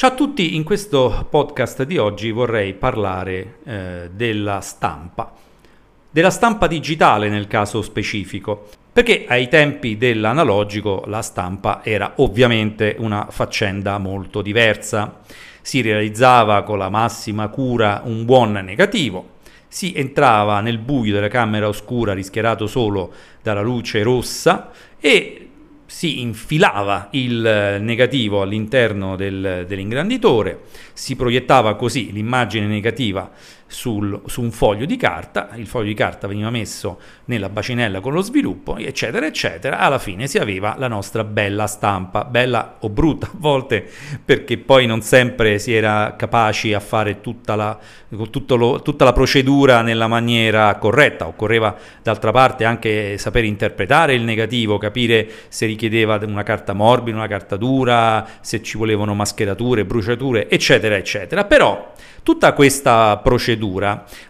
Ciao a tutti, in questo podcast di oggi vorrei parlare eh, della stampa, della stampa digitale nel caso specifico, perché ai tempi dell'analogico la stampa era ovviamente una faccenda molto diversa. Si realizzava con la massima cura un buon negativo, si entrava nel buio della camera oscura rischiarato solo dalla luce rossa e si infilava il negativo all'interno del, dell'ingranditore, si proiettava così l'immagine negativa sul, su un foglio di carta, il foglio di carta veniva messo nella bacinella con lo sviluppo, eccetera, eccetera. Alla fine si aveva la nostra bella stampa, bella o brutta a volte, perché poi non sempre si era capaci a fare tutta la, lo, tutta la procedura nella maniera corretta. Occorreva d'altra parte anche saper interpretare il negativo, capire se richiedeva una carta morbida, una carta dura, se ci volevano mascherature, bruciature, eccetera, eccetera. Però Tutta questa procedura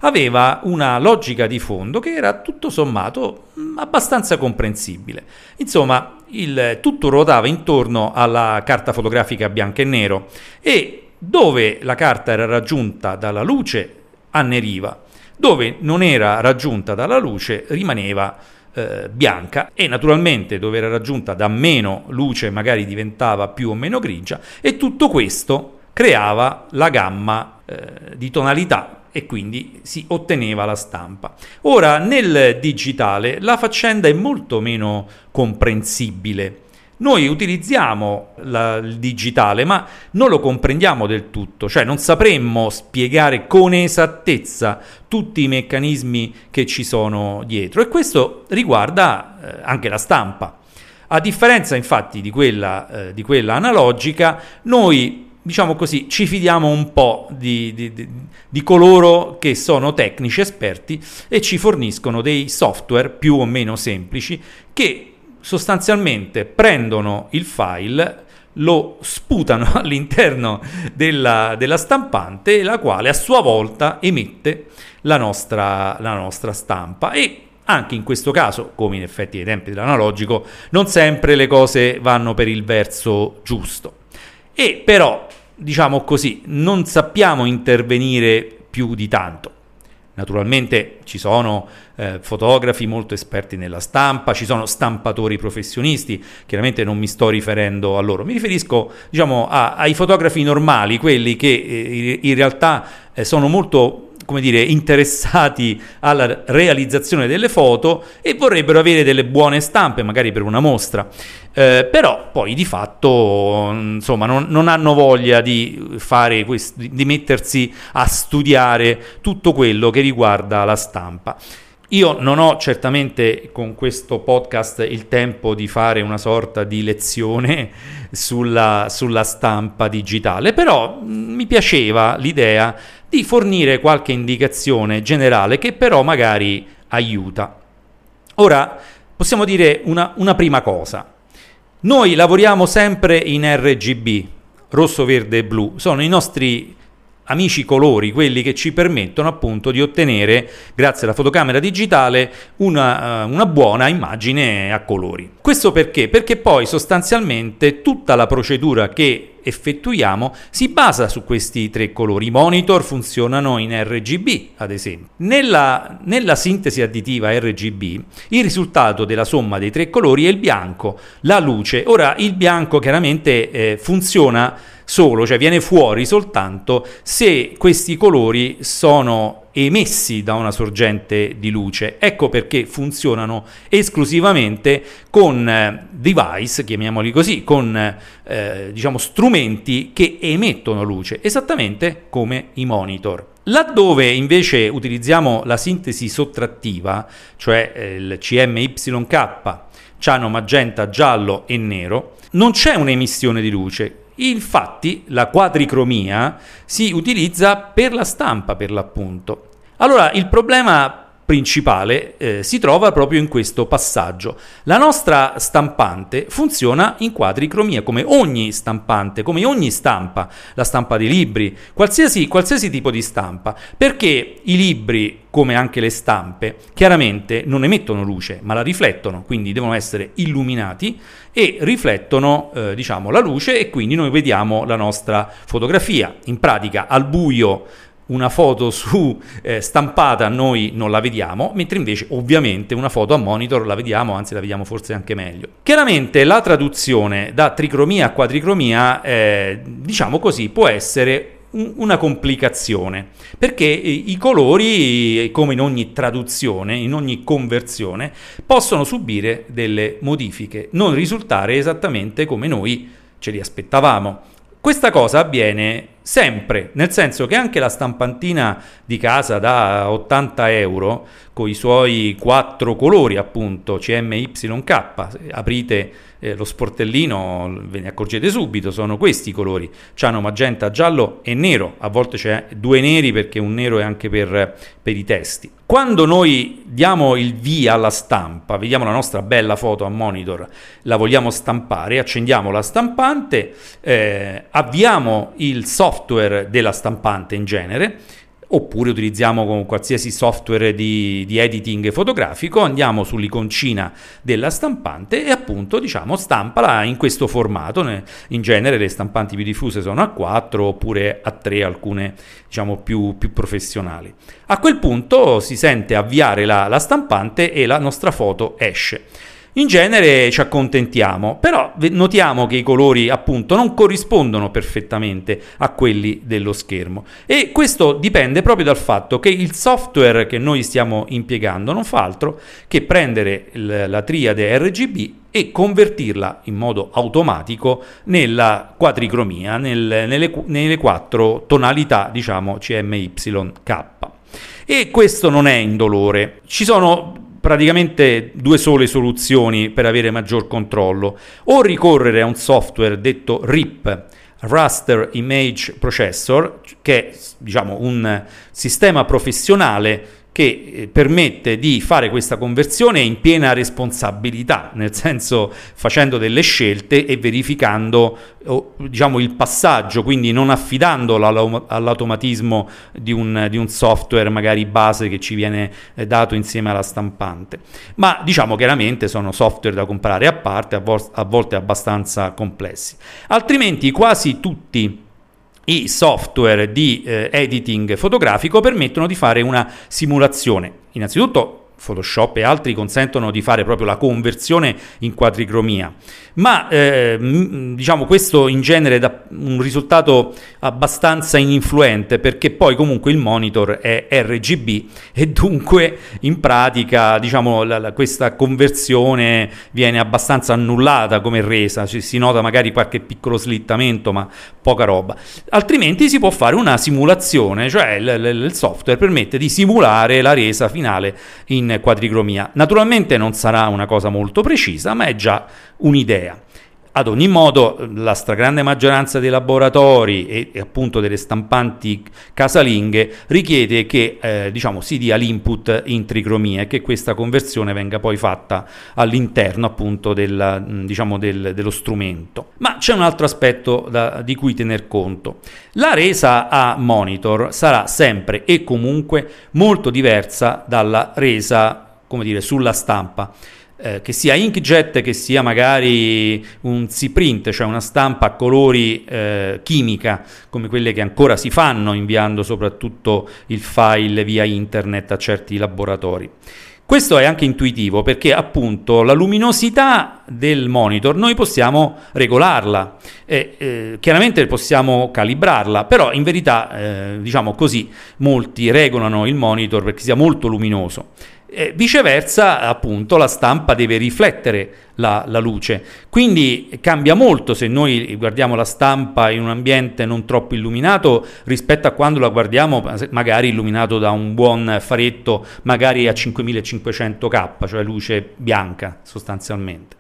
aveva una logica di fondo che era tutto sommato mm, abbastanza comprensibile. Insomma, il tutto ruotava intorno alla carta fotografica bianco e nero e dove la carta era raggiunta dalla luce anneriva, dove non era raggiunta dalla luce rimaneva eh, bianca e naturalmente dove era raggiunta da meno luce magari diventava più o meno grigia e tutto questo creava la gamma eh, di tonalità e quindi si otteneva la stampa. Ora nel digitale la faccenda è molto meno comprensibile. Noi utilizziamo la, il digitale, ma non lo comprendiamo del tutto, cioè non sapremmo spiegare con esattezza tutti i meccanismi che ci sono dietro e questo riguarda eh, anche la stampa. A differenza infatti di quella, eh, di quella analogica, noi diciamo così, ci fidiamo un po' di, di, di, di, coloro che sono tecnici esperti e ci forniscono dei software più o meno semplici che sostanzialmente prendono il file, lo sputano all'interno della, della stampante, la quale a sua volta emette la nostra, la nostra stampa e anche in questo caso, come in effetti ai tempi dell'analogico, non sempre le cose vanno per il verso giusto. E però, diciamo così, non sappiamo intervenire più di tanto. Naturalmente ci sono eh, fotografi molto esperti nella stampa, ci sono stampatori professionisti, chiaramente non mi sto riferendo a loro, mi riferisco diciamo, a, ai fotografi normali, quelli che eh, in realtà eh, sono molto come dire, interessati alla realizzazione delle foto e vorrebbero avere delle buone stampe, magari per una mostra. Eh, però poi di fatto insomma, non, non, hanno voglia di, quest- di mettersi a studiare tutto quello che riguarda la stampa. Io non ho certamente con questo podcast il tempo di fare una sorta di lezione sulla, sulla stampa digitale, però mi piaceva l'idea di fornire qualche indicazione generale che però magari aiuta. Ora, possiamo dire una, una prima cosa. Noi lavoriamo sempre in RGB, rosso, verde e blu, sono i nostri amici colori, quelli che ci permettono appunto di ottenere, grazie alla fotocamera digitale, una, uh, una, buona immagine a colori. Questo perché? Perché poi sostanzialmente tutta la procedura che effettuiamo si basa su questi tre colori. I monitor funzionano in RGB, ad esempio. Nella, nella sintesi additiva RGB, il risultato della somma dei tre colori è il bianco, la luce. Ora, il bianco chiaramente eh, funziona solo, cioè viene fuori soltanto se questi colori sono emessi da una sorgente di luce. Ecco perché funzionano esclusivamente con eh, device, chiamiamoli così, con eh, diciamo strumenti che emettono luce, esattamente come i monitor. Laddove invece utilizziamo la sintesi sottrattiva, cioè eh, il CMYK, ciano, magenta, giallo e nero, non c'è un'emissione di luce, Infatti la quadricromia si utilizza per la stampa per l'appunto. Allora il problema principale eh, si trova proprio in questo passaggio. La nostra stampante funziona in quadricromia, come ogni stampante, come ogni stampa, la stampa dei libri, qualsiasi, qualsiasi tipo di stampa, perché i libri, come anche le stampe, chiaramente non emettono luce, ma la riflettono, quindi devono essere illuminati e riflettono eh, diciamo, la luce e quindi noi vediamo la nostra fotografia. In pratica al buio una foto su eh, stampata noi non la vediamo, mentre invece ovviamente una foto a monitor la vediamo, anzi la vediamo forse anche meglio. Chiaramente la traduzione da tricromia a quadricromia, eh, diciamo così, può essere una complicazione perché i colori come in ogni traduzione in ogni conversione possono subire delle modifiche non risultare esattamente come noi ce li aspettavamo questa cosa avviene sempre, nel senso che anche la stampantina di casa da 80 euro, con i suoi quattro colori appunto CMYK, aprite eh, lo sportellino ve ne accorgete subito, sono questi i colori, c'hanno magenta, giallo e nero, a volte c'è due neri perché un nero è anche per, per i testi. Quando noi diamo il via alla stampa, vediamo la nostra bella foto a monitor, la vogliamo stampare, accendiamo la stampante, eh, avviamo il software della stampante in genere, oppure utilizziamo con qualsiasi software di, di, editing fotografico, andiamo sull'iconcina della stampante e appunto diciamo stampala in questo formato, in genere le stampanti più diffuse sono a 4 oppure a 3 alcune diciamo più, più professionali. A quel punto si sente avviare la, la stampante e la nostra foto esce. In genere ci accontentiamo, però notiamo che i colori appunto non corrispondono perfettamente a quelli dello schermo e questo dipende proprio dal fatto che il software che noi stiamo impiegando non fa altro che prendere la triade RGB e convertirla in modo automatico nella quadricromia, nel, nelle, nelle quattro tonalità diciamo CMYK. E questo non è indolore. Ci sono praticamente due sole soluzioni per avere maggior controllo, o ricorrere a un software detto RIP, Raster Image Processor, che è diciamo, un sistema professionale che eh, permette di fare questa conversione in piena responsabilità, nel senso facendo delle scelte e verificando diciamo, il passaggio, quindi non affidandolo all'automatismo di un, di un, software magari base che ci viene eh, dato insieme alla stampante. Ma diciamo chiaramente sono software da comprare a parte, a, vo- a volte abbastanza complessi. Altrimenti quasi tutti i software di eh, editing fotografico permettono di fare una simulazione. Innanzitutto Photoshop e altri consentono di fare proprio la conversione in quadricromia, ma eh, diciamo questo in genere dà un risultato abbastanza ininfluente perché poi comunque il monitor è RGB e dunque in pratica diciamo la, la, questa conversione viene abbastanza annullata come resa, ci si nota magari qualche piccolo slittamento ma poca roba, altrimenti si può fare una simulazione, cioè il, il software permette di simulare la resa finale in quadricromia. Naturalmente non sarà una cosa molto precisa, ma è già un'idea. Ad ogni modo, la stragrande maggioranza dei laboratori e, e appunto delle stampanti casalinghe richiede che eh, diciamo, si dia l'input in tricromia e che questa conversione venga poi fatta all'interno appunto del, diciamo, del, dello strumento. Ma c'è un altro aspetto da, di cui tener conto. La resa a monitor sarà sempre e comunque molto diversa dalla resa come dire, sulla stampa eh, che sia inkjet, che sia magari un C-print, cioè una stampa a colori eh, chimica, come quelle che ancora si fanno inviando soprattutto il file via internet a certi laboratori. Questo è anche intuitivo perché appunto la luminosità del monitor noi possiamo regolarla, e, eh, chiaramente possiamo calibrarla, però in verità eh, diciamo così molti regolano il monitor perché sia molto luminoso. Eh, viceversa, appunto, la stampa deve riflettere la, la, luce. Quindi cambia molto se noi guardiamo la stampa in un ambiente non troppo illuminato rispetto a quando la guardiamo magari illuminato da un buon faretto, magari a 5500K, cioè luce bianca sostanzialmente.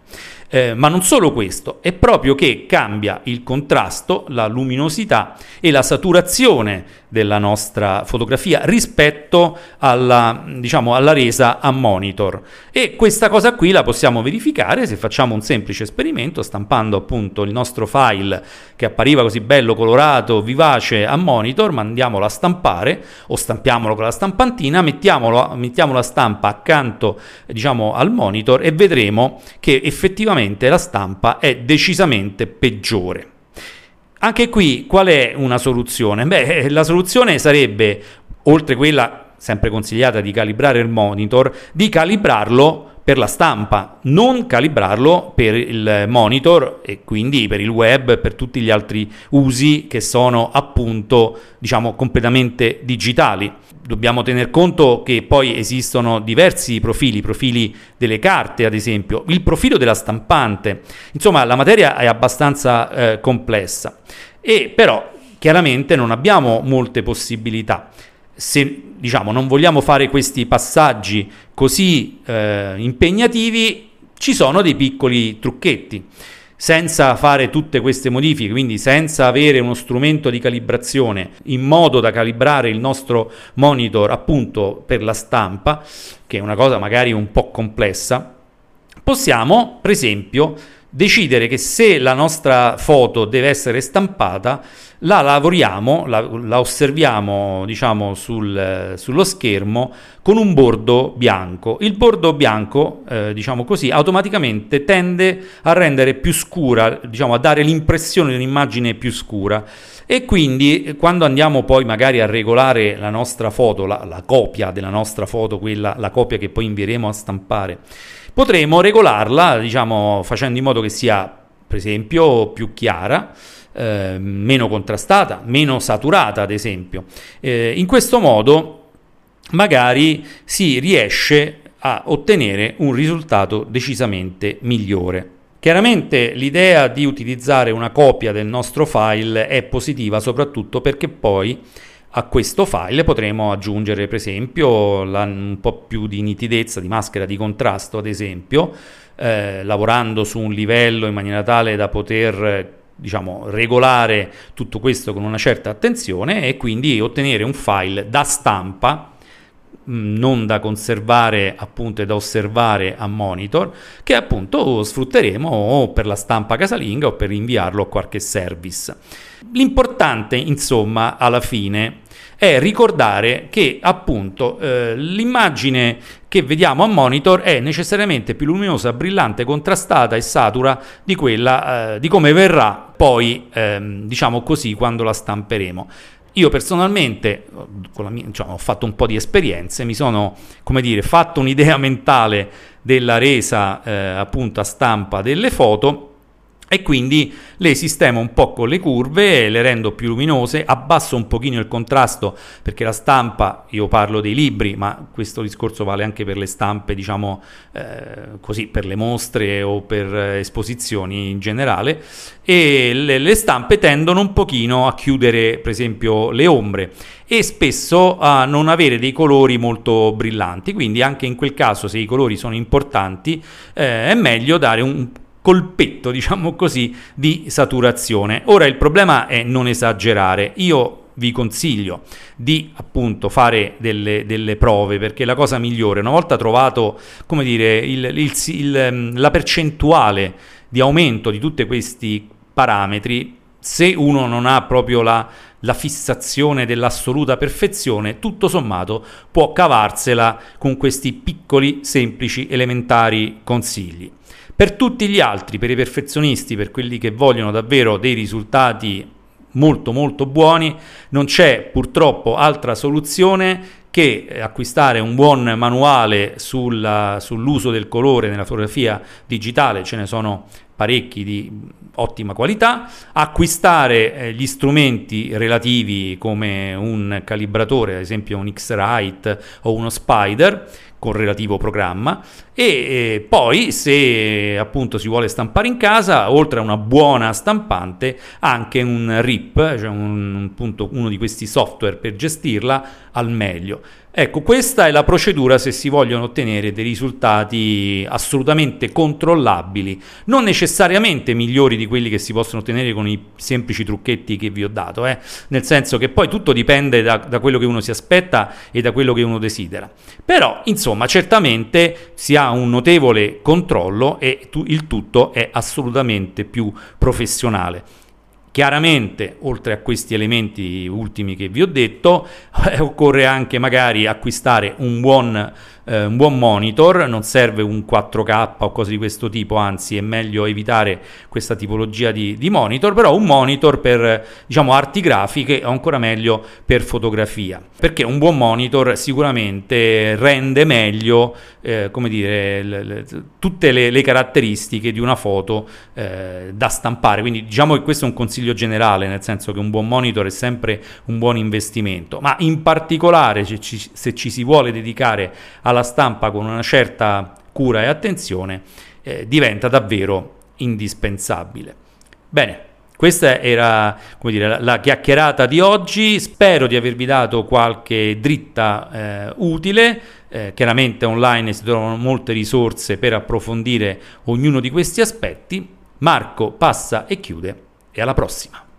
Eh, ma non solo questo, è proprio che cambia il contrasto, la luminosità e la saturazione della nostra fotografia rispetto alla, diciamo, alla resa a monitor. E questa cosa qui la possiamo verificare se facciamo un semplice esperimento stampando appunto il nostro file che appariva così bello, colorato, vivace a monitor, mandiamolo a stampare o stampiamolo con la stampantina, mettiamolo, mettiamo la stampa accanto diciamo, al monitor e vedremo che effettivamente la stampa è decisamente peggiore. Anche qui qual è una soluzione? Beh, la soluzione sarebbe, oltre quella sempre consigliata di calibrare il monitor, di calibrarlo per la stampa, non calibrarlo per il monitor e quindi per il web per tutti gli altri usi che sono appunto diciamo completamente digitali. Dobbiamo tener conto che poi esistono diversi profili, profili delle carte ad esempio, il profilo della stampante, insomma la materia è abbastanza eh, complessa. E però chiaramente non abbiamo molte possibilità se diciamo, non vogliamo fare questi passaggi così eh, impegnativi, ci sono dei piccoli trucchetti. Senza fare tutte queste modifiche, quindi senza avere uno strumento di calibrazione in modo da calibrare il nostro monitor appunto per la stampa, che è una cosa magari un po' complessa, possiamo per esempio decidere che se la nostra foto deve essere stampata, la lavoriamo, la, la osserviamo diciamo sul, sullo schermo con un bordo bianco. Il bordo bianco, eh, diciamo così, automaticamente tende a rendere più scura, diciamo a dare l'impressione di un'immagine più scura e quindi quando andiamo poi magari a regolare la nostra foto, la, la copia della nostra foto, quella, la copia che poi invieremo a stampare, potremo regolarla, diciamo, facendo in modo che sia, per esempio, più chiara, eh, meno contrastata, meno saturata, ad esempio. Eh, in questo modo magari si riesce a ottenere un risultato decisamente migliore. Chiaramente l'idea di utilizzare una copia del nostro file è positiva soprattutto perché poi a questo file potremo aggiungere per esempio la, un po' più di nitidezza, di maschera di contrasto ad esempio, eh, lavorando su un livello in maniera tale da poter diciamo, regolare tutto questo con una certa attenzione e quindi ottenere un file da stampa non da conservare appunto e da osservare a monitor che appunto sfrutteremo o per la stampa casalinga o per inviarlo a qualche service. L'importante, insomma, alla fine è ricordare che appunto eh, l'immagine che vediamo a monitor è necessariamente più luminosa, brillante, contrastata e satura di quella eh, di come verrà poi, ehm, diciamo così, quando la stamperemo. Io personalmente mia, diciamo, ho fatto un po' di esperienze, mi sono, come dire, fatto un'idea mentale della resa eh, appunto a stampa delle foto e quindi le sistemo un po' con le curve, le rendo più luminose, abbasso un pochino il contrasto perché la stampa, io parlo dei libri, ma questo discorso vale anche per le stampe, diciamo eh, così, per le mostre o per esposizioni in generale, e le, le stampe tendono un pochino a chiudere per esempio le ombre e spesso a non avere dei colori molto brillanti, quindi anche in quel caso se i colori sono importanti eh, è meglio dare un colpetto, diciamo così, di saturazione. Ora il problema è non esagerare. Io vi consiglio di appunto fare delle, delle, prove perché la cosa migliore, una volta trovato come dire, il, il, il, la percentuale di aumento di tutti questi parametri, se uno non ha proprio la, la fissazione dell'assoluta perfezione, tutto sommato può cavarsela con questi piccoli, semplici, elementari consigli. Per tutti gli altri, per i perfezionisti, per quelli che vogliono davvero dei risultati molto molto buoni, non c'è purtroppo altra soluzione che acquistare un buon manuale sulla, sull'uso del colore nella fotografia digitale, ce ne sono parecchi di ottima qualità, acquistare eh, gli strumenti relativi come un calibratore, ad esempio un X-Rite o uno Spider, con relativo programma. E eh, poi se appunto si vuole stampare in casa oltre a una buona stampante anche un RIP cioè un, appunto uno di questi software per gestirla al meglio Ecco, questa è la procedura se si vogliono ottenere dei risultati assolutamente controllabili, non necessariamente migliori di quelli che si possono ottenere con i semplici trucchetti che vi ho dato, eh? nel senso che poi tutto dipende da, da quello che uno si aspetta e da quello che uno desidera. Però, insomma, certamente si ha un notevole controllo e tu, il tutto è assolutamente più professionale. Chiaramente, oltre a questi elementi ultimi che vi ho detto, eh, occorre anche magari acquistare un buon eh, un buon monitor, non serve un 4K o cose di questo tipo, anzi è meglio evitare questa tipologia di, di monitor, però un monitor per diciamo arti grafiche o ancora meglio per fotografia, perché un buon monitor sicuramente rende meglio eh, dire, le, le, tutte le, le, caratteristiche di una foto eh, da stampare, quindi diciamo che questo è un consiglio generale, nel senso che un buon monitor è sempre un buon investimento, ma in particolare se ci, se ci si vuole dedicare alla la stampa con una certa cura e attenzione eh, diventa davvero indispensabile. Bene, questa era dire, la, la, chiacchierata di oggi, spero di avervi dato qualche dritta eh, utile, eh, chiaramente online si trovano molte risorse per approfondire ognuno di questi aspetti. Marco passa e chiude e alla prossima.